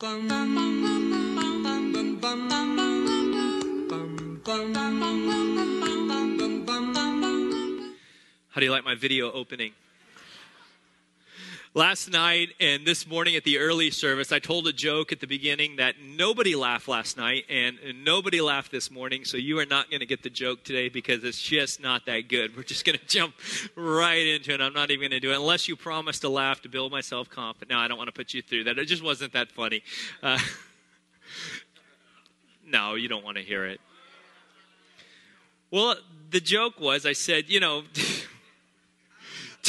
How do you like my video opening? Last night and this morning at the early service, I told a joke at the beginning that nobody laughed last night and nobody laughed this morning. So you are not going to get the joke today because it's just not that good. We're just going to jump right into it. I'm not even going to do it unless you promise to laugh to build my self confidence. No, I don't want to put you through that. It just wasn't that funny. Uh, no, you don't want to hear it. Well, the joke was I said, you know.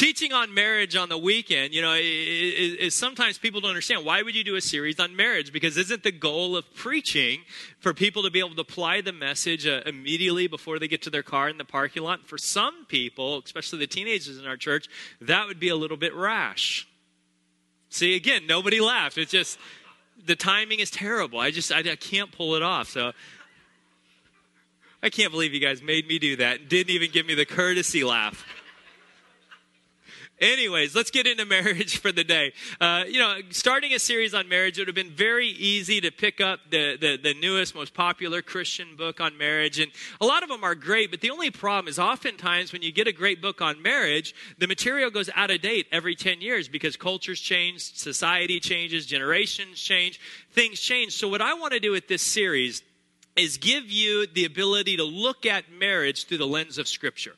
teaching on marriage on the weekend, you know, is, is, sometimes people don't understand. Why would you do a series on marriage? Because isn't the goal of preaching for people to be able to apply the message uh, immediately before they get to their car in the parking lot? For some people, especially the teenagers in our church, that would be a little bit rash. See, again, nobody laughed. It's just the timing is terrible. I just I, I can't pull it off. So. I can't believe you guys made me do that and didn't even give me the courtesy laugh. Anyways, let's get into marriage for the day. Uh, you know, starting a series on marriage, it would have been very easy to pick up the, the, the, newest, most popular Christian book on marriage. And a lot of them are great, but the only problem is oftentimes when you get a great book on marriage, the material goes out of date every 10 years because cultures change, society changes, generations change, things change. So, what I want to do with this series is give you the ability to look at marriage through the lens of Scripture.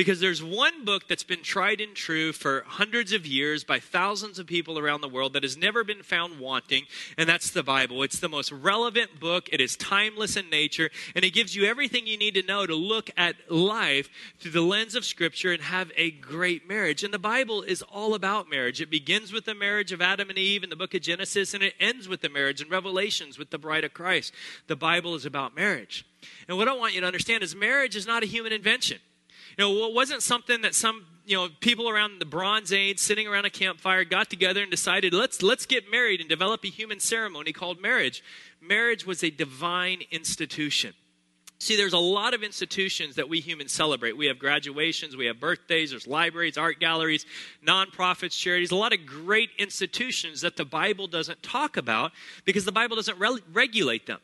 Because there's one book that's been tried and true for hundreds of years by thousands of people around the world that has never been found wanting, and that's the Bible. It's the most relevant book, it is timeless in nature, and it gives you everything you need to know to look at life through the lens of Scripture and have a great marriage. And the Bible is all about marriage. It begins with the marriage of Adam and Eve in the book of Genesis, and it ends with the marriage in Revelations with the bride of Christ. The Bible is about marriage. And what I want you to understand is marriage is not a human invention. Know, it wasn't something that some you know people around the Bronze Age sitting around a campfire got together and decided let's let's get married and develop a human ceremony called marriage. Marriage was a divine institution. See, there's a lot of institutions that we humans celebrate. We have graduations, we have birthdays, there's libraries, art galleries, nonprofits, charities, a lot of great institutions that the Bible doesn't talk about because the Bible doesn't re- regulate them.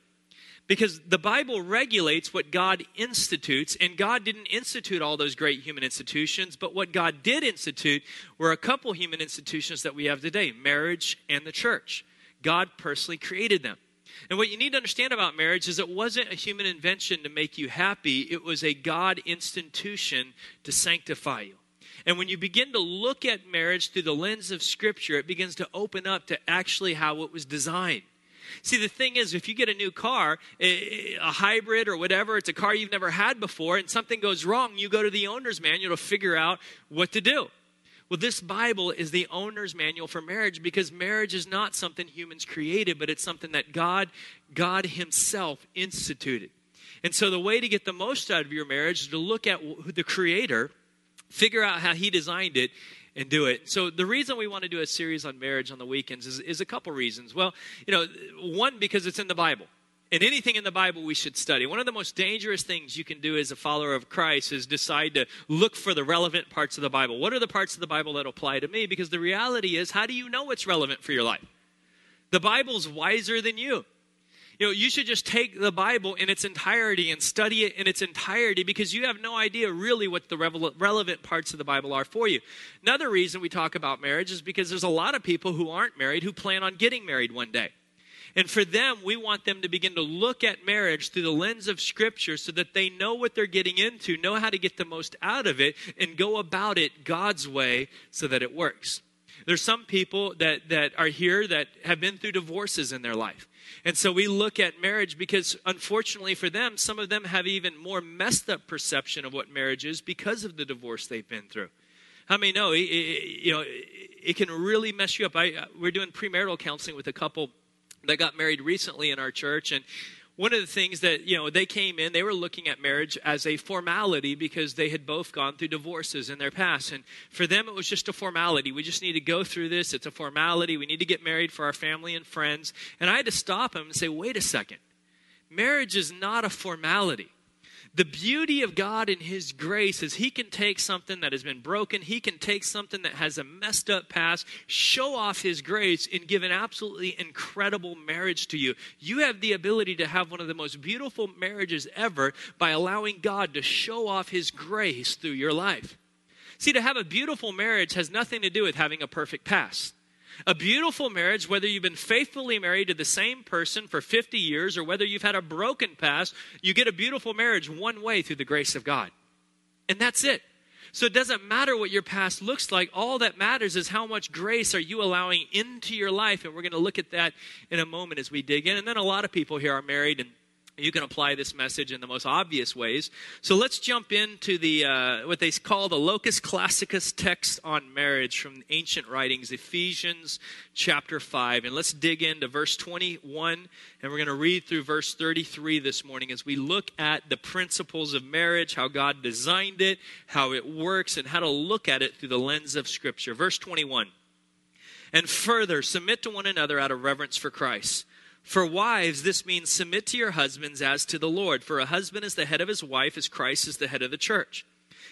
Because the Bible regulates what God institutes, and God didn't institute all those great human institutions, but what God did institute were a couple human institutions that we have today marriage and the church. God personally created them. And what you need to understand about marriage is it wasn't a human invention to make you happy, it was a God institution to sanctify you. And when you begin to look at marriage through the lens of Scripture, it begins to open up to actually how it was designed. See, the thing is, if you get a new car, a hybrid or whatever, it's a car you've never had before, and something goes wrong, you go to the owner's manual to figure out what to do. Well, this Bible is the owner's manual for marriage because marriage is not something humans created, but it's something that God, God Himself instituted. And so the way to get the most out of your marriage is to look at the Creator, figure out how He designed it, and do it. So the reason we want to do a series on marriage on the weekends is, is a couple reasons. Well, you know, one because it's in the Bible. And anything in the Bible we should study. One of the most dangerous things you can do as a follower of Christ is decide to look for the relevant parts of the Bible. What are the parts of the Bible that apply to me? Because the reality is, how do you know what's relevant for your life? The Bible's wiser than you. You know, you should just take the Bible in its entirety and study it in its entirety because you have no idea really what the relevant parts of the Bible are for you. Another reason we talk about marriage is because there's a lot of people who aren't married who plan on getting married one day. And for them, we want them to begin to look at marriage through the lens of Scripture so that they know what they're getting into, know how to get the most out of it, and go about it God's way so that it works. There's some people that, that are here that have been through divorces in their life. And so we look at marriage because, unfortunately for them, some of them have even more messed up perception of what marriage is because of the divorce they've been through. How many know? You know, it can really mess you up. I, uh, we're doing premarital counseling with a couple that got married recently in our church, and one of the things that you know they came in they were looking at marriage as a formality because they had both gone through divorces in their past. And for them it was just a formality. We just need to go through this. It's a formality. We need to get married for our family and friends. And i had to stop them and say wait a second. Marriage is not a formality the beauty of God and His grace is He can take something that has been broken, He can take something that has a messed up past, show off His grace, and give an absolutely incredible marriage to you. You have the ability to have one of the most beautiful marriages ever by allowing God to show off His grace through your life. See, to have a beautiful marriage has nothing to do with having a perfect past. A beautiful marriage, whether you've been faithfully married to the same person for 50 years or whether you've had a broken past, you get a beautiful marriage one way through the grace of God. And that's it. So it doesn't matter what your past looks like. All that matters is how much grace are you allowing into your life. And we're going to look at that in a moment as we dig in. And then a lot of people here are married and you can apply this message in the most obvious ways. So let's jump into the uh, what they call the locus classicus text on marriage from ancient writings, Ephesians chapter five, and let's dig into verse twenty-one, and we're going to read through verse thirty-three this morning as we look at the principles of marriage, how God designed it, how it works, and how to look at it through the lens of Scripture. Verse twenty-one, and further submit to one another out of reverence for Christ. For wives, this means submit to your husbands as to the Lord. For a husband is the head of his wife, as Christ is the head of the church.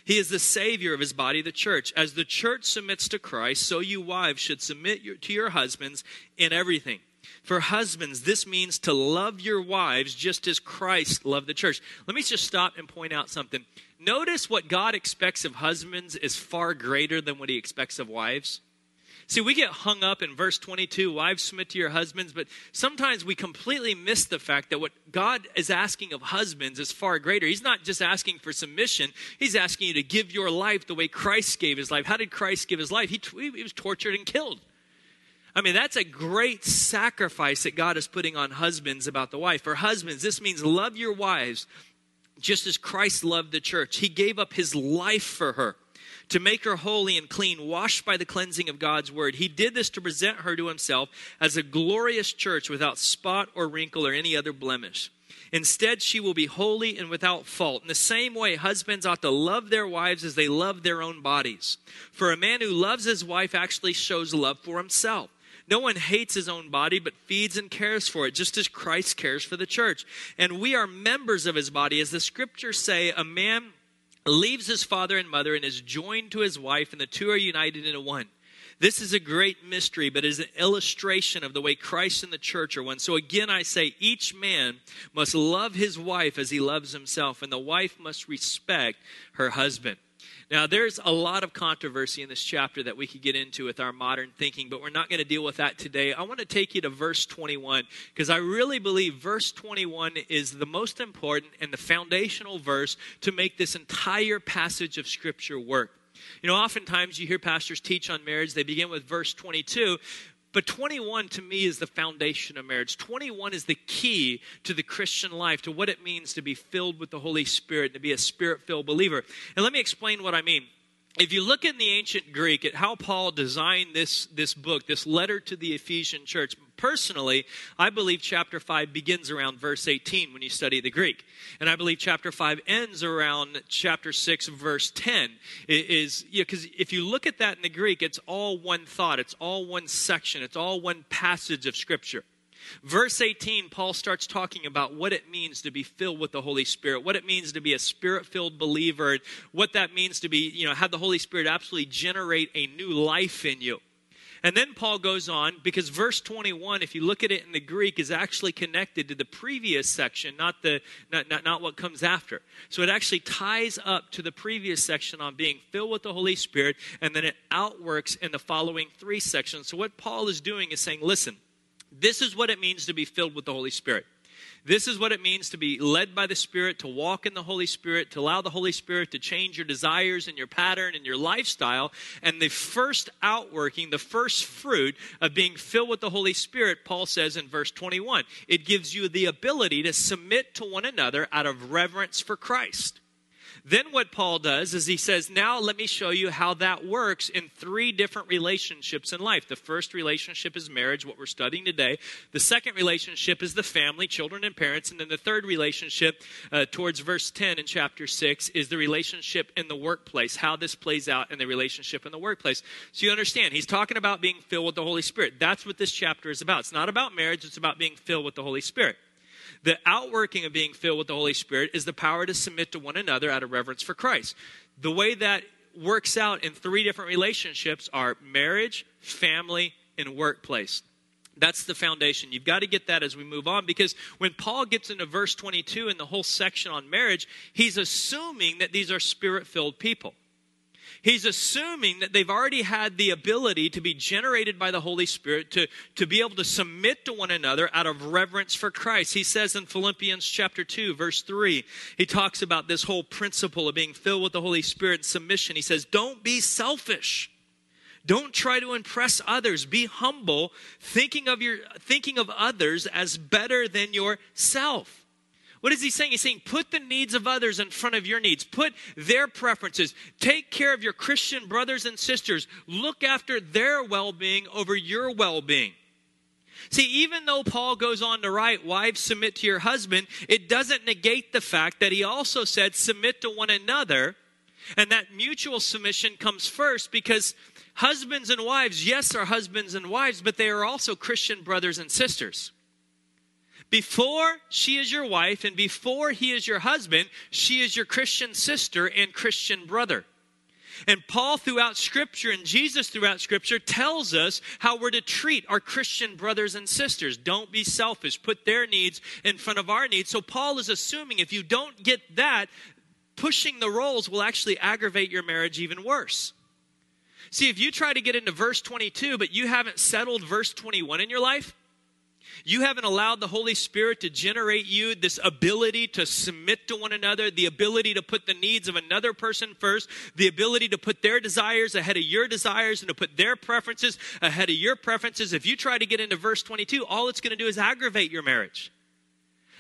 He is the Savior of his body, the church. As the church submits to Christ, so you wives should submit your, to your husbands in everything. For husbands, this means to love your wives just as Christ loved the church. Let me just stop and point out something. Notice what God expects of husbands is far greater than what he expects of wives. See, we get hung up in verse 22 wives submit to your husbands, but sometimes we completely miss the fact that what God is asking of husbands is far greater. He's not just asking for submission, He's asking you to give your life the way Christ gave His life. How did Christ give His life? He, he was tortured and killed. I mean, that's a great sacrifice that God is putting on husbands about the wife. For husbands, this means love your wives just as Christ loved the church. He gave up his life for her to make her holy and clean, washed by the cleansing of God's word. He did this to present her to himself as a glorious church without spot or wrinkle or any other blemish. Instead, she will be holy and without fault. In the same way, husbands ought to love their wives as they love their own bodies. For a man who loves his wife actually shows love for himself. No one hates his own body, but feeds and cares for it, just as Christ cares for the church. And we are members of his body. As the scriptures say, a man leaves his father and mother and is joined to his wife, and the two are united into one. This is a great mystery, but is an illustration of the way Christ and the church are one. So again, I say each man must love his wife as he loves himself, and the wife must respect her husband. Now, there's a lot of controversy in this chapter that we could get into with our modern thinking, but we're not going to deal with that today. I want to take you to verse 21 because I really believe verse 21 is the most important and the foundational verse to make this entire passage of Scripture work. You know, oftentimes you hear pastors teach on marriage, they begin with verse 22, but 21 to me is the foundation of marriage. 21 is the key to the Christian life, to what it means to be filled with the Holy Spirit, to be a spirit filled believer. And let me explain what I mean if you look in the ancient Greek at how Paul designed this, this book, this letter to the Ephesian church, personally, I believe chapter 5 begins around verse 18 when you study the Greek. And I believe chapter 5 ends around chapter 6, verse 10. It is Because if you look at that in the Greek, it's all one thought, it's all one section, it's all one passage of Scripture. Verse 18, Paul starts talking about what it means to be filled with the Holy Spirit, what it means to be a spirit filled believer, what that means to be, you know, have the Holy Spirit absolutely generate a new life in you. And then Paul goes on because verse 21, if you look at it in the Greek, is actually connected to the previous section, not, the, not, not, not what comes after. So it actually ties up to the previous section on being filled with the Holy Spirit, and then it outworks in the following three sections. So what Paul is doing is saying, listen, this is what it means to be filled with the Holy Spirit. This is what it means to be led by the Spirit, to walk in the Holy Spirit, to allow the Holy Spirit to change your desires and your pattern and your lifestyle. And the first outworking, the first fruit of being filled with the Holy Spirit, Paul says in verse 21, it gives you the ability to submit to one another out of reverence for Christ. Then what Paul does is he says, Now let me show you how that works in three different relationships in life. The first relationship is marriage, what we're studying today. The second relationship is the family, children and parents. And then the third relationship, uh, towards verse 10 in chapter 6, is the relationship in the workplace, how this plays out in the relationship in the workplace. So you understand, he's talking about being filled with the Holy Spirit. That's what this chapter is about. It's not about marriage, it's about being filled with the Holy Spirit. The outworking of being filled with the Holy Spirit is the power to submit to one another out of reverence for Christ. The way that works out in three different relationships are marriage, family, and workplace. That's the foundation. You've got to get that as we move on because when Paul gets into verse 22 and the whole section on marriage, he's assuming that these are spirit filled people. He's assuming that they've already had the ability to be generated by the Holy Spirit to, to be able to submit to one another out of reverence for Christ. He says in Philippians chapter 2, verse 3, he talks about this whole principle of being filled with the Holy Spirit and submission. He says, Don't be selfish. Don't try to impress others. Be humble, thinking of your thinking of others as better than yourself. What is he saying? He's saying put the needs of others in front of your needs. Put their preferences. Take care of your Christian brothers and sisters. Look after their well-being over your well-being. See, even though Paul goes on to write, Wives, submit to your husband, it doesn't negate the fact that he also said, Submit to one another. And that mutual submission comes first because husbands and wives, yes, are husbands and wives, but they are also Christian brothers and sisters. Before she is your wife and before he is your husband, she is your Christian sister and Christian brother. And Paul, throughout Scripture, and Jesus, throughout Scripture, tells us how we're to treat our Christian brothers and sisters. Don't be selfish. Put their needs in front of our needs. So, Paul is assuming if you don't get that, pushing the roles will actually aggravate your marriage even worse. See, if you try to get into verse 22, but you haven't settled verse 21 in your life, you haven't allowed the Holy Spirit to generate you this ability to submit to one another, the ability to put the needs of another person first, the ability to put their desires ahead of your desires and to put their preferences ahead of your preferences. If you try to get into verse 22, all it's going to do is aggravate your marriage.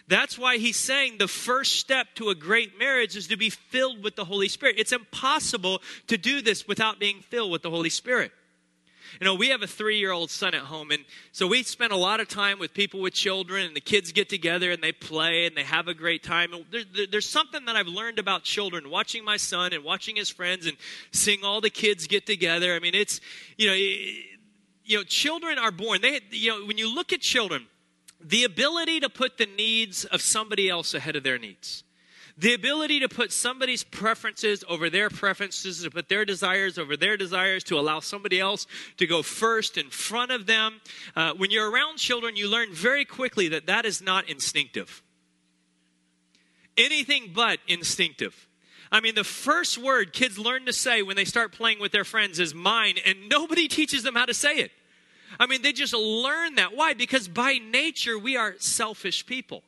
That's why he's saying the first step to a great marriage is to be filled with the Holy Spirit. It's impossible to do this without being filled with the Holy Spirit. You know, we have a three year old son at home, and so we spend a lot of time with people with children, and the kids get together and they play and they have a great time. And there, there, there's something that I've learned about children, watching my son and watching his friends and seeing all the kids get together. I mean, it's, you know, you know, children are born. They, you know, when you look at children, the ability to put the needs of somebody else ahead of their needs the ability to put somebody's preferences over their preferences, to put their desires over their desires, to allow somebody else to go first in front of them. Uh, when you're around children, you learn very quickly that that is not instinctive. Anything but instinctive. I mean, the first word kids learn to say when they start playing with their friends is mine, and nobody teaches them how to say it. I mean, they just learn that. Why? Because by nature, we are selfish people.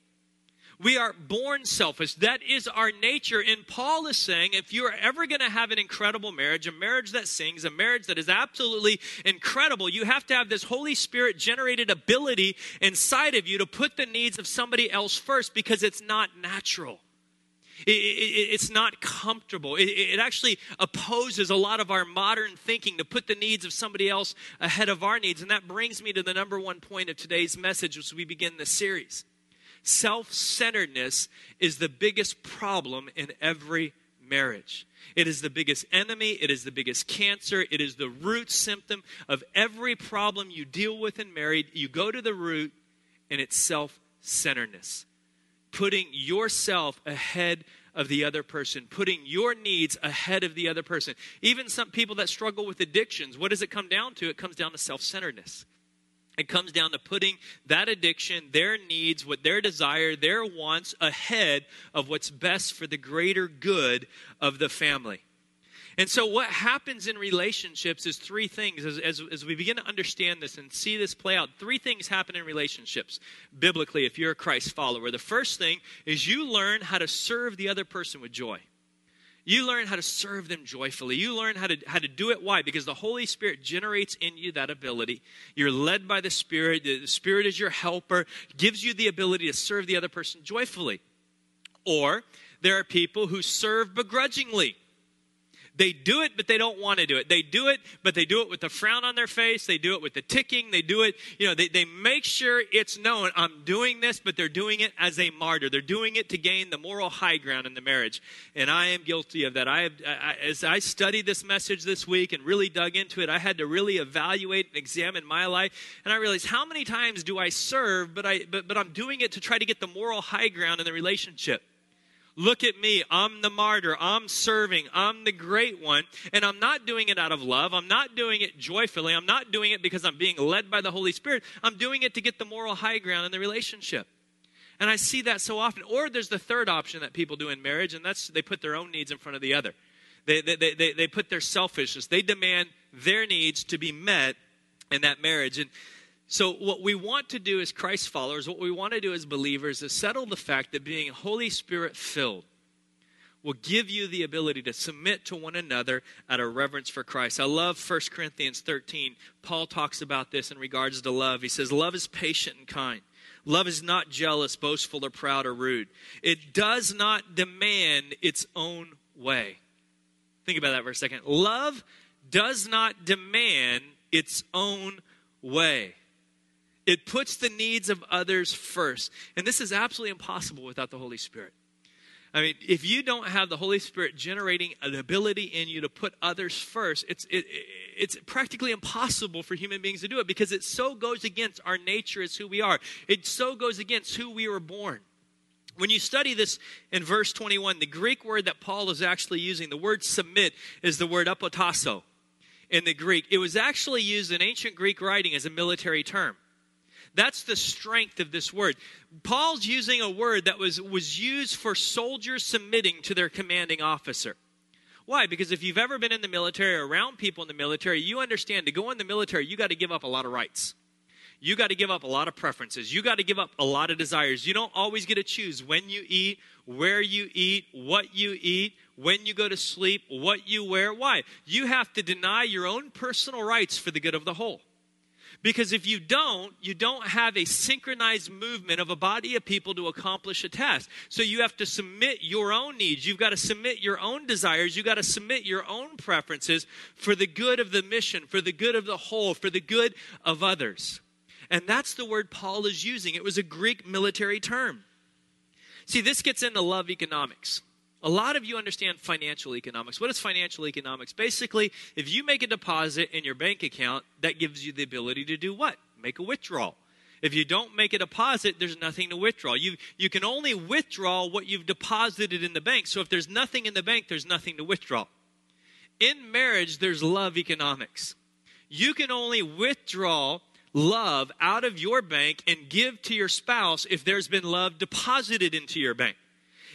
We are born selfish. That is our nature. And Paul is saying if you're ever going to have an incredible marriage, a marriage that sings, a marriage that is absolutely incredible, you have to have this Holy Spirit generated ability inside of you to put the needs of somebody else first because it's not natural. It, it, it's not comfortable. It, it, actually opposes a lot of our modern thinking to put the needs of somebody else ahead of our needs. And that brings me to the number one point of today's message as we begin this series. Self centeredness is the biggest problem in every marriage. It is the biggest enemy. It is the biggest cancer. It is the root symptom of every problem you deal with in marriage. You go to the root, and it's self centeredness. Putting yourself ahead of the other person, putting your needs ahead of the other person. Even some people that struggle with addictions, what does it come down to? It comes down to self centeredness. It comes down to putting that addiction, their needs, what their desire, their wants ahead of what's best for the greater good of the family. And so, what happens in relationships is three things. As, as, as, we begin to understand this and see this play out, three things happen in relationships biblically if you're a Christ follower. The first thing is you learn how to serve the other person with joy. You learn how to serve them joyfully. You learn how to, how to do it. Why? Because the Holy Spirit generates in you that ability. You're led by the Spirit. The Spirit is your helper, gives you the ability to serve the other person joyfully. Or there are people who serve begrudgingly. They do it, but they don't want to do it. They do it, but they do it with a frown on their face. They do it with the ticking. They do it, you know, they, they make sure it's known I'm doing this, but they're doing it as a martyr. They're doing it to gain the moral high ground in the marriage. And I am guilty of that. I have, I, as I studied this message this week and really dug into it, I had to really evaluate and examine my life. And I realized how many times do I serve, but, I, but, but I'm doing it to try to get the moral high ground in the relationship. Look at me. I'm the martyr. I'm serving. I'm the great one. And I'm not doing it out of love. I'm not doing it joyfully. I'm not doing it because I'm being led by the Holy Spirit. I'm doing it to get the moral high ground in the relationship. And I see that so often. Or there's the third option that people do in marriage, and that's they put their own needs in front of the other. They, they, they, they put their selfishness, they demand their needs to be met in that marriage. And so, what we want to do as Christ followers, what we want to do as believers, is settle the fact that being Holy Spirit filled will give you the ability to submit to one another out of reverence for Christ. I love 1 Corinthians 13. Paul talks about this in regards to love. He says, Love is patient and kind. Love is not jealous, boastful, or proud or rude. It does not demand its own way. Think about that for a second. Love does not demand its own way. It puts the needs of others first. And this is absolutely impossible without the Holy Spirit. I mean, if you don't have the Holy Spirit generating an ability in you to put others first, it's, it, it's practically impossible for human beings to do it because it so goes against our nature as who we are. It so goes against who we were born. When you study this in verse 21, the Greek word that Paul is actually using, the word submit, is the word hypotasso in the Greek. It was actually used in ancient Greek writing as a military term. That's the strength of this word. Paul's using a word that was, was used for soldiers submitting to their commanding officer. Why? Because if you've ever been in the military or around people in the military, you understand to go in the military, you got to give up a lot of rights. You got to give up a lot of preferences. You got to give up a lot of desires. You don't always get to choose when you eat, where you eat, what you eat, when you go to sleep, what you wear. Why? You have to deny your own personal rights for the good of the whole. Because if you don't, you don't have a synchronized movement of a body of people to accomplish a task. So you have to submit your own needs. You've got to submit your own desires. You've got to submit your own preferences for the good of the mission, for the good of the whole, for the good of others. And that's the word Paul is using. It was a Greek military term. See, this gets into love economics. A lot of you understand financial economics. What is financial economics? Basically, if you make a deposit in your bank account, that gives you the ability to do what? Make a withdrawal. If you don't make a deposit, there's nothing to withdraw. You, you can only withdraw what you've deposited in the bank. So if there's nothing in the bank, there's nothing to withdraw. In marriage, there's love economics. You can only withdraw love out of your bank and give to your spouse if there's been love deposited into your bank.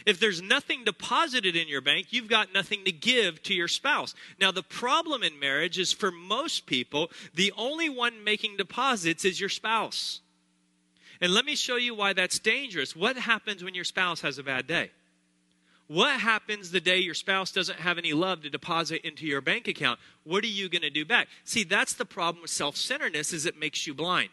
If there's nothing deposited in your bank, you've got nothing to give to your spouse. Now, the problem in marriage is for most people, the only one making deposits is your spouse. And let me show you why that's dangerous. What happens when your spouse has a bad day? What happens the day your spouse doesn't have any love to deposit into your bank account? What are you going to do back? See, that's the problem with self-centeredness is it makes you blind.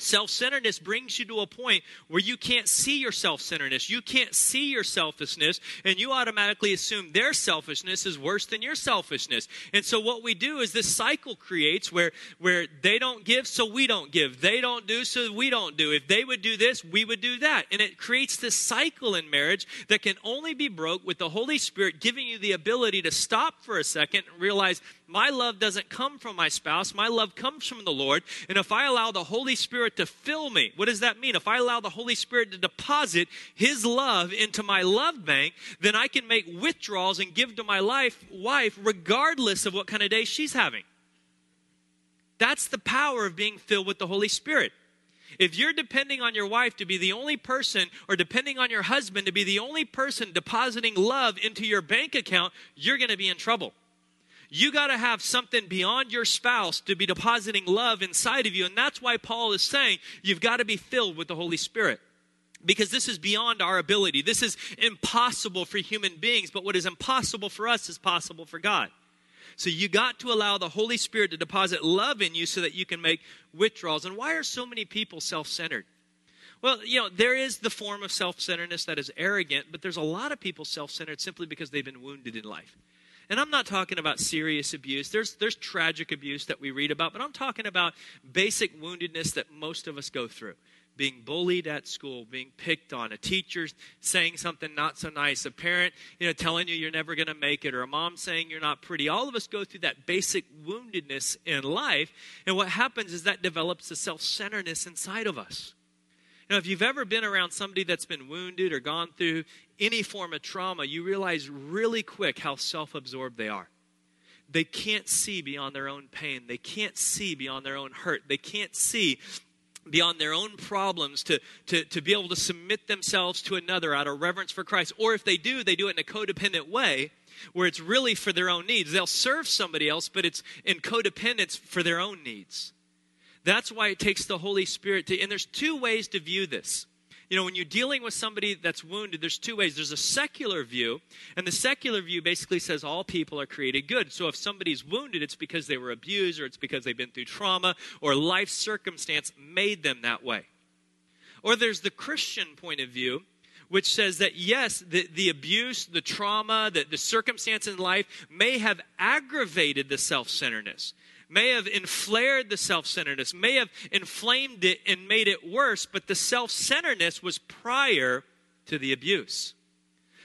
Self centeredness brings you to a point where you can't see your self centeredness. You can't see your selfishness, and you automatically assume their selfishness is worse than your selfishness. And so, what we do is this cycle creates where, where they don't give, so we don't give. They don't do, so we don't do. If they would do this, we would do that. And it creates this cycle in marriage that can only be broke with the Holy Spirit giving you the ability to stop for a second and realize my love doesn't come from my spouse. My love comes from the Lord. And if I allow the Holy Spirit to fill me, what does that mean? If I allow the Holy Spirit to deposit His love into my love bank, then I can make withdrawals and give to my life, wife regardless of what kind of day she's having. That's the power of being filled with the Holy Spirit. If you're depending on your wife to be the only person, or depending on your husband to be the only person depositing love into your bank account, you're going to be in trouble. You got to have something beyond your spouse to be depositing love inside of you. And that's why Paul is saying you've got to be filled with the Holy Spirit. Because this is beyond our ability. This is impossible for human beings, but what is impossible for us is possible for God. So you got to allow the Holy Spirit to deposit love in you so that you can make withdrawals. And why are so many people self centered? Well, you know, there is the form of self centeredness that is arrogant, but there's a lot of people self centered simply because they've been wounded in life. And I'm not talking about serious abuse. There's, there's tragic abuse that we read about, but I'm talking about basic woundedness that most of us go through. Being bullied at school, being picked on, a teacher saying something not so nice, a parent, you know, telling you you're never going to make it, or a mom saying you're not pretty. All of us go through that basic woundedness in life, and what happens is that develops a self-centeredness inside of us. Now, if you've ever been around somebody that's been wounded or gone through any form of trauma, you realize really quick how self absorbed they are. They can't see beyond their own pain, they can't see beyond their own hurt, they can't see beyond their own problems to, to, to be able to submit themselves to another out of reverence for Christ. Or if they do, they do it in a codependent way where it's really for their own needs. They'll serve somebody else, but it's in codependence for their own needs. That's why it takes the Holy Spirit to, and there's two ways to view this. You know, when you're dealing with somebody that's wounded, there's two ways. There's a secular view, and the secular view basically says all people are created good. So if somebody's wounded, it's because they were abused, or it's because they've been through trauma, or life circumstance made them that way. Or there's the Christian point of view, which says that yes, the, the abuse, the trauma, the, the circumstance in life may have aggravated the self centeredness may have inflared the self centeredness, may have inflamed it and made it worse, but the self centeredness was prior to the abuse.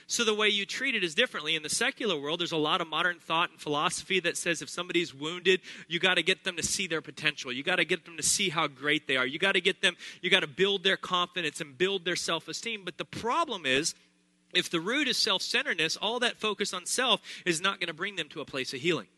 So the way you treat it is differently. In the secular world, there's a lot of modern thought and philosophy that says if somebody's wounded, you got to get them to see their potential. You got to get them to see how great they are. You got to get them, you got to build their confidence and build their self esteem. But the problem is, if the root is self centeredness, all that focus on self is not going to bring them to a place of healing.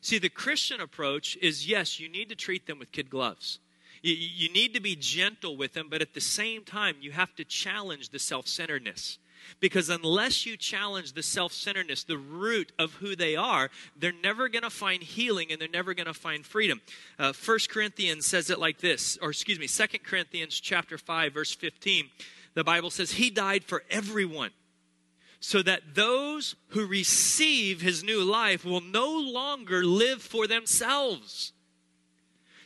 See, the Christian approach is yes, you need to treat them with kid gloves. You, need to be gentle with them, but at the same time, you have to challenge the self centeredness. Because unless you challenge the self centeredness, the root of who they are, they're never going to find healing and they're never going to find freedom. Uh, 1 Corinthians says it like this, or excuse me, 2 Corinthians chapter 5, verse 15. The Bible says, He died for everyone so that those who receive his new life will no longer live for themselves.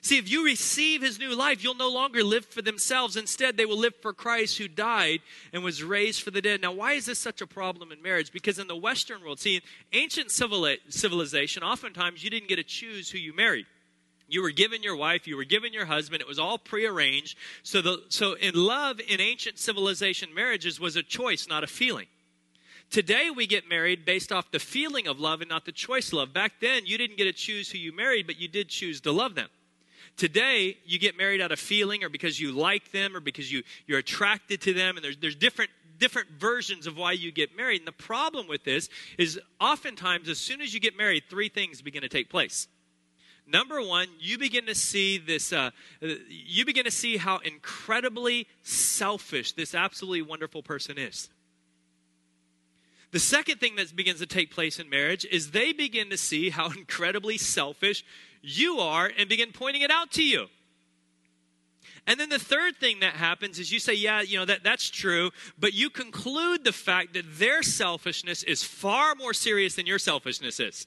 See, if you receive his new life, you'll no longer live for themselves. Instead, they will live for Christ who died and was raised for the dead. Now, why is this such a problem in marriage? Because in the Western world, see, in ancient civilization, oftentimes you didn't get to choose who you married. You were given your wife, you were given your husband. It was all prearranged. So, the, so in love, in ancient civilization, marriages was a choice, not a feeling. Today, we get married based off the feeling of love and not the choice of love. Back then, you didn't get to choose who you married, but you did choose to love them. Today, you get married out of feeling or because you like them or because you, you're attracted to them, and there's, there's different different versions of why you get married. And the problem with this is oftentimes, as soon as you get married, three things begin to take place. Number one, you begin to see this, uh, you begin to see how incredibly selfish this absolutely wonderful person is. The second thing that begins to take place in marriage is they begin to see how incredibly selfish you are and begin pointing it out to you. And then the third thing that happens is you say, yeah, you know, that, that's true, but you conclude the fact that their selfishness is far more serious than your selfishness is.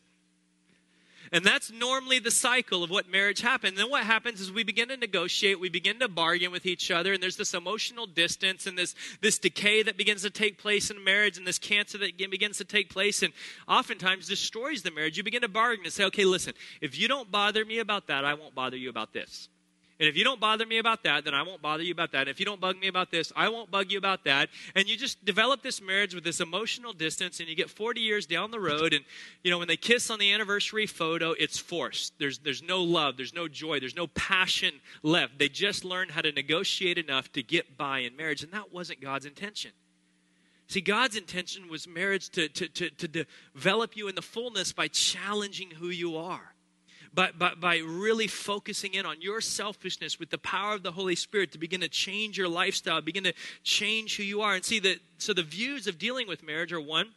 And that's normally the cycle of what marriage happens. And then what happens is we begin to negotiate, we begin to bargain with each other, and there's this emotional distance and this, this decay that begins to take place in marriage and this cancer that begins to take place and oftentimes destroys the marriage. You begin to bargain and say, okay, listen, if you don't bother me about that, I won't bother you about this. And if you don't bother me about that, then I won't bother you about that. And if you don't bug me about this, I won't bug you about that. And you just develop this marriage with this emotional distance, and you get 40 years down the road, and you know when they kiss on the anniversary photo, it's forced. There's there's no love, there's no joy, there's no passion left. They just learned how to negotiate enough to get by in marriage, and that wasn't God's intention. See, God's intention was marriage to, to, to, to develop you in the fullness by challenging who you are by, by, by really focusing in on your selfishness with the power of the Holy Spirit to begin to change your lifestyle, begin to change who you are. And see that, so the views of dealing with marriage are one,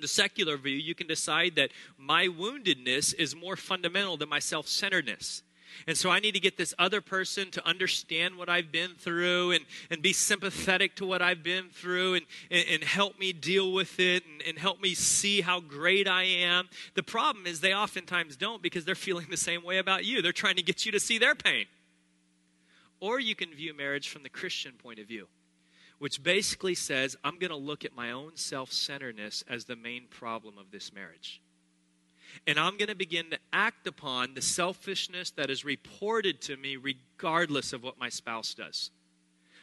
the secular view, you can decide that my woundedness is more fundamental than my self centeredness. And so I need to get this other person to understand what I've been through and, and be sympathetic to what I've been through and, and, and help me deal with it and, and help me see how great I am. The problem is they oftentimes don't because they're feeling the same way about you. They're trying to get you to see their pain. Or you can view marriage from the Christian point of view, which basically says, I'm going to look at my own self centeredness as the main problem of this marriage. And I'm going to begin to act upon the selfishness that is reported to me, regardless of what my spouse does.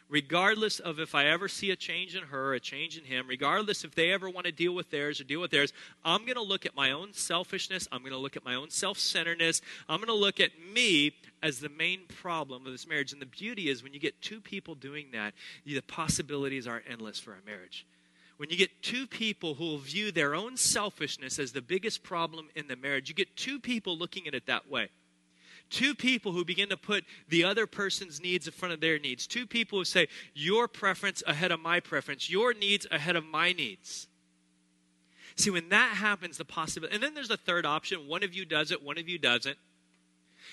Regardless of if I ever see a change in her, a change in him, regardless if they ever want to deal with theirs or deal with theirs, I'm going to look at my own selfishness. I'm going to look at my own self centeredness. I'm going to look at me as the main problem of this marriage. And the beauty is when you get two people doing that, the possibilities are endless for a marriage when you get two people who will view their own selfishness as the biggest problem in the marriage, you get two people looking at it that way. Two people who begin to put the other person's needs in front of their needs. Two people who say, Your preference ahead of my preference, your needs ahead of my needs. See, when that happens, the possibility, and then there's a third option one of you does it, one of you doesn't.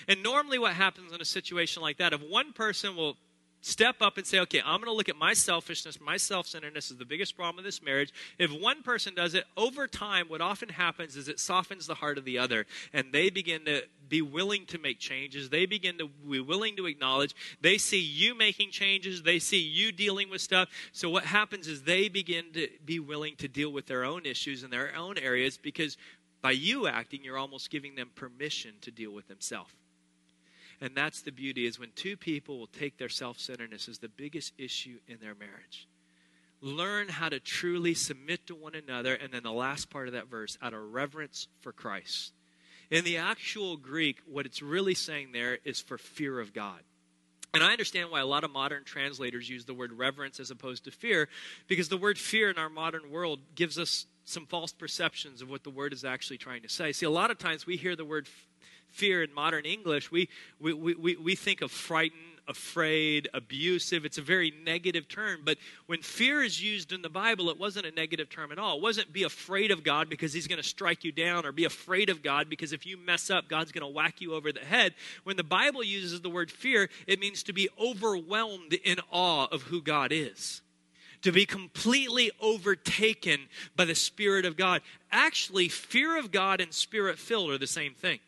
And normally, what happens in a situation like that, if one person will step up and say, okay, I'm going to look at my selfishness, my self centeredness is the biggest problem of this marriage. If one person does it, over time, what often happens is it softens the heart of the other, and they begin to be willing to make changes. They begin to be willing to acknowledge. They see you making changes, they see you dealing with stuff. So, what happens is they begin to be willing to deal with their own issues in their own areas because by you acting, you're almost giving them permission to deal with themselves. And that's the beauty is when two people will take their self-centeredness as the biggest issue in their marriage. Learn how to truly submit to one another. And then the last part of that verse, out of reverence for Christ. In the actual Greek, what it's really saying there is for fear of God. And I understand why a lot of modern translators use the word reverence as opposed to fear, because the word fear in our modern world gives us some false perceptions of what the word is actually trying to say. See, a lot of times we hear the word fear in modern English, we, we, we, we think of frightened, afraid, abusive. It's a very negative term. But when fear is used in the Bible, it wasn't a negative term at all. It wasn't be afraid of God because he's going to strike you down or be afraid of God because if you mess up, God's going to whack you over the head. When the Bible uses the word fear, it means to be overwhelmed in awe of who God is to be completely overtaken by the Spirit of God. Actually, fear of God and spirit filled are the same thing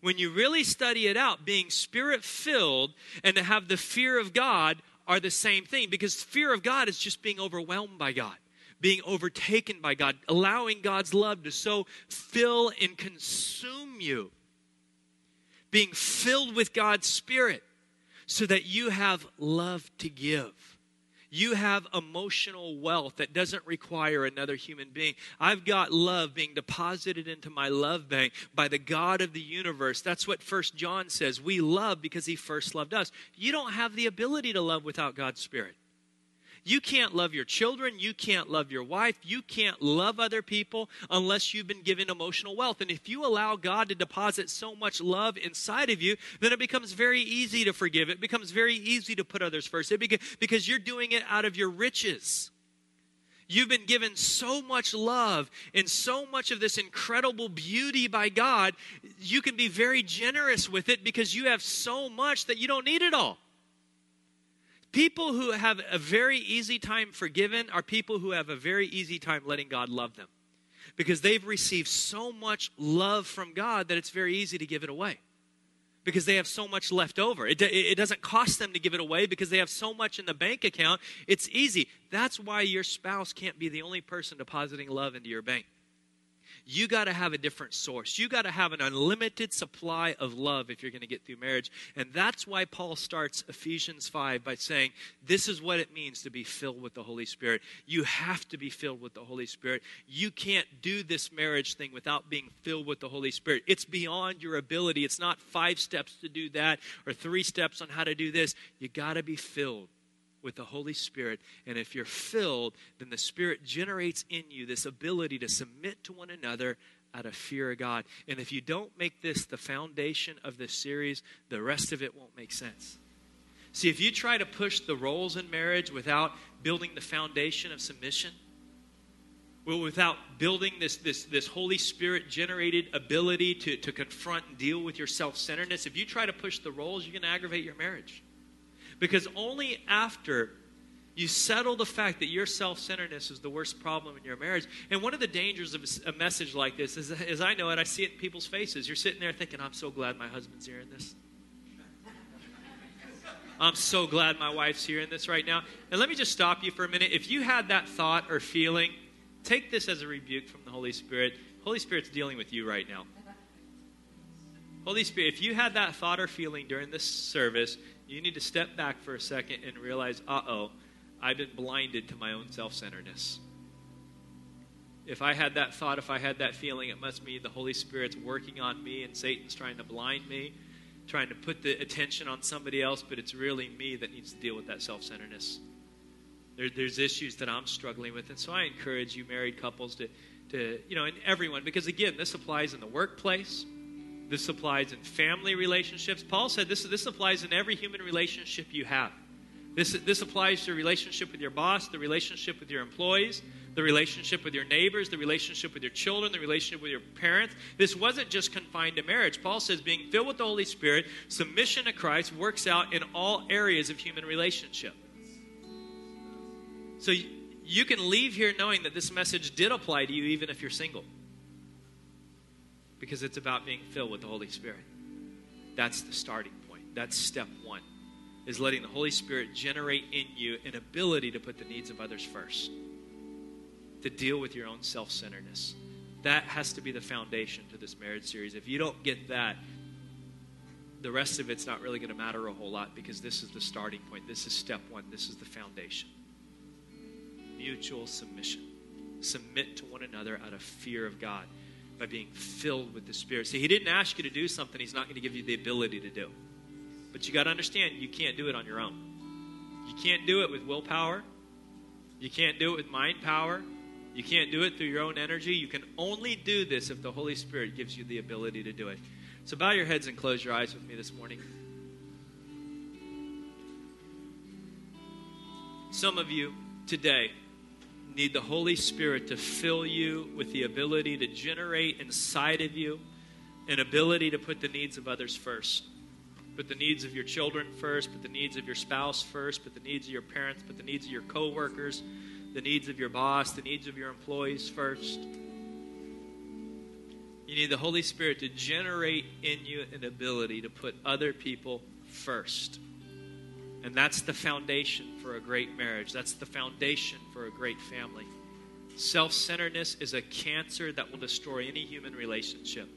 when you really study it out, being spirit filled and to have the fear of God are the same thing because fear of God is just being overwhelmed by God, being overtaken by God, allowing God's love to so fill and consume you, being filled with God's Spirit so that you have love to give you have emotional wealth that doesn't require another human being. I've got love being deposited into my love bank by the God of the universe. That's what First John says. We love because he first loved us. You don't have the ability to love without God's Spirit. You can't love your children. You can't love your wife. You can't love other people unless you've been given emotional wealth. And if you allow God to deposit so much love inside of you, then it becomes very easy to forgive. It becomes very easy to put others first It because you're doing it out of your riches. You've been given so much love and so much of this incredible beauty by God. You can be very generous with it because you have so much that you don't need it all. People who have a very easy time forgiven are people who have a very easy time letting God love them because they've received so much love from God that it's very easy to give it away because they have so much left over. It, it, doesn't cost them to give it away because they have so much in the bank account. It's easy. That's why your spouse can't be the only person depositing love into your bank you got to have a different source. You got to have an unlimited supply of love if you're going to get through marriage. And that's why Paul starts Ephesians 5 by saying, This is what it means to be filled with the Holy Spirit. You have to be filled with the Holy Spirit. You can't do this marriage thing without being filled with the Holy Spirit. It's beyond your ability. It's not five steps to do that or three steps on how to do this. You got to be filled with the Holy Spirit. And if you're filled, then the Spirit generates in you this ability to submit to one another out of fear of God. And if you don't make this the foundation of this series, the rest of it won't make sense. See, if you try to push the roles in marriage without building the foundation of submission, well, without building this, this, this Holy Spirit generated ability to, to confront and deal with your self centeredness, if you try to push the roles, you're going to aggravate your marriage. Because only after you settle the fact that your self centeredness is the worst problem in your marriage. And one of the dangers of a message like this is, as I know it, I see it in people's faces. You're sitting there thinking, I'm so glad my husband's hearing this. I'm so glad my wife's hearing this right now. And let me just stop you for a minute. If you had that thought or feeling, take this as a rebuke from the Holy Spirit. Holy Spirit's dealing with you right now. Holy Spirit, if you had that thought or feeling during this service, you need to step back for a second and realize, uh oh, I've been blinded to my own self centeredness. If I had that thought, if I had that feeling, it must mean the Holy Spirit's working on me and Satan's trying to blind me, trying to put the attention on somebody else, but it's really me that needs to deal with that self centeredness. There, there's issues that I'm struggling with. And so I encourage you, married couples, to, to, you know, and everyone, because again, this applies in the workplace, this applies in family relationships. Paul said this, this applies in every human relationship you have. This, this applies to your relationship with your boss, the relationship with your employees, the relationship with your neighbors, the relationship with your children, the relationship with your parents. This wasn't just confined to marriage. Paul says being filled with the Holy Spirit, submission to Christ works out in all areas of human relationship. So you can leave here knowing that this message did apply to you even if you're single. Because it's about being filled with the Holy Spirit. That's the starting point. That's step one. Is letting the Holy Spirit generate in you an ability to put the needs of others first. To deal with your own self centeredness. That has to be the foundation to this marriage series. If you don't get that, the rest of it's not really going to matter a whole lot because this is the starting point. This is step one. This is the foundation mutual submission. Submit to one another out of fear of God by being filled with the Spirit. See, He didn't ask you to do something He's not going to give you the ability to do. But you got to understand, you can't do it on your own. You can't do it with willpower. You can't do it with mind power. You can't do it through your own energy. You can only do this if the Holy Spirit gives you the ability to do it. So bow your heads and close your eyes with me this morning. Some of you today need the Holy Spirit to fill you with the ability to generate inside of you an ability to put the needs of others first. Put the needs of your children first, put the needs of your spouse first, put the needs of your parents, put the needs of your coworkers, the needs of your boss, the needs of your employees first. You need the Holy Spirit to generate in you an ability to put other people first. And that's the foundation for a great marriage. That's the foundation for a great family. Self centeredness is a cancer that will destroy any human relationship,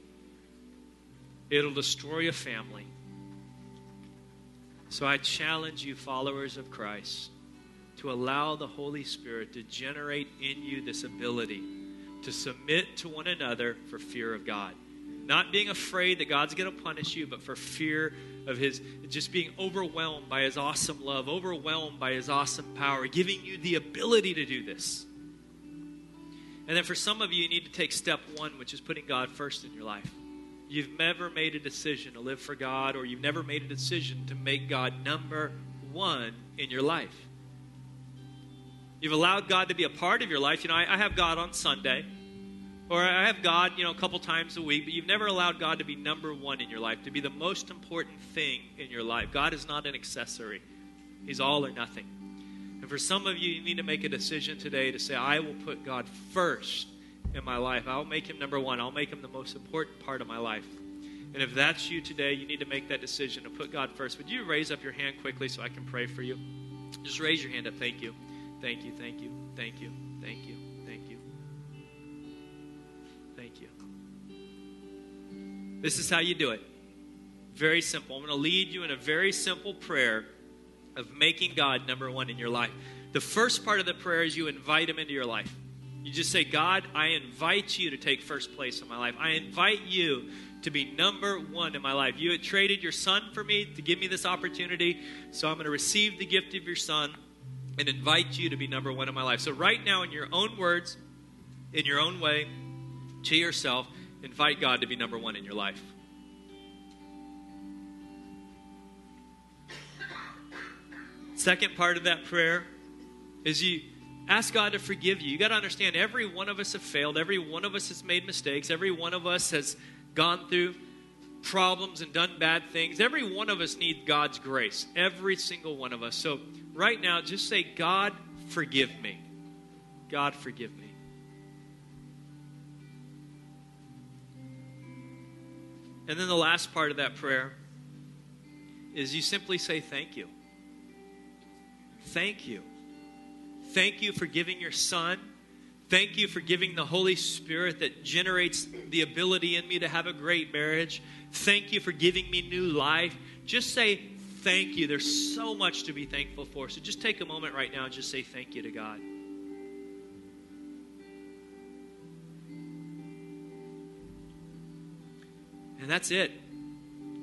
it'll destroy a family. So I challenge you, followers of Christ, to allow the Holy Spirit to generate in you this ability to submit to one another for fear of God. Not being afraid that God's going to punish you, but for fear of his just being overwhelmed by his awesome love, overwhelmed by his awesome power, giving you the ability to do this. And then for some of you, you need to take step one, which is putting God first in your life. You've never made a decision to live for God, or you've never made a decision to make God number one in your life. You've allowed God to be a part of your life. You know, I, I have God on Sunday. Or I have God, you know, a couple times a week, but you've never allowed God to be number one in your life, to be the most important thing in your life. God is not an accessory, He's all or nothing. And for some of you, you need to make a decision today to say, I will put God first in my life. I'll make Him number one, I'll make Him the most important part of my life. And if that's you today, you need to make that decision to put God first. Would you raise up your hand quickly so I can pray for you? Just raise your hand up. Thank you. Thank you. Thank you. Thank you. Thank you. This is how you do it. Very simple. I'm going to lead you in a very simple prayer of making God number one in your life. The first part of the prayer is you invite Him into your life. You just say, God, I invite you to take first place in my life. I invite you to be number one in my life. You had traded your son for me to give me this opportunity, so I'm going to receive the gift of your son and invite you to be number one in my life. So, right now, in your own words, in your own way, to yourself, invite God to be number one in your life. Second part of that prayer is you ask God to forgive you. You got to understand every one of us have failed, every one of us has made mistakes, every one of us has gone through problems and done bad things. Every one of us needs God's grace. Every single one of us. So right now just say God forgive me. God forgive me. And then the last part of that prayer is you simply say thank you. Thank you. Thank you for giving your son. Thank you for giving the Holy Spirit that generates the ability in me to have a great marriage. Thank you for giving me new life. Just say thank you. There's so much to be thankful for. So just take a moment right now and just say thank you to God. And that's it.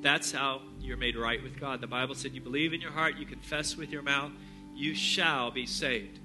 That's how you're made right with God. The Bible said you believe in your heart, you confess with your mouth, you shall be saved.